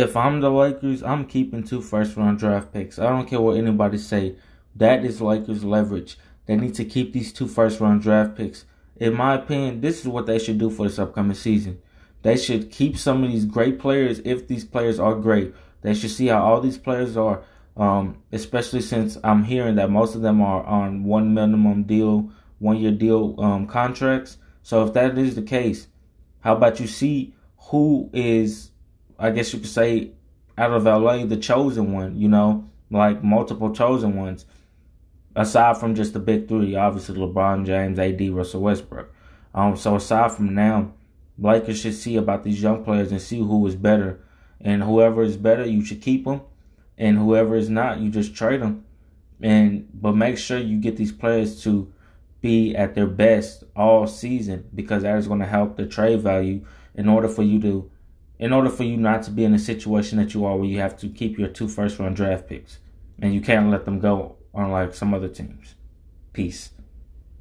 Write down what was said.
if I'm the Lakers, I'm keeping two first round draft picks. I don't care what anybody say. That is Lakers leverage. They need to keep these two first round draft picks. In my opinion, this is what they should do for this upcoming season. They should keep some of these great players if these players are great. They should see how all these players are, um, especially since I'm hearing that most of them are on one minimum deal, one year deal um, contracts. So if that is the case, how about you see who is, I guess you could say, out of LA, the chosen one, you know, like multiple chosen ones, aside from just the big three, obviously LeBron James, AD, Russell Westbrook. Um, so aside from now, Lakers should see about these young players and see who is better. And whoever is better, you should keep them. And whoever is not, you just trade them. And but make sure you get these players to be at their best all season because that is going to help the trade value in order for you to in order for you not to be in a situation that you are where you have to keep your two first round draft picks and you can't let them go unlike some other teams. Peace.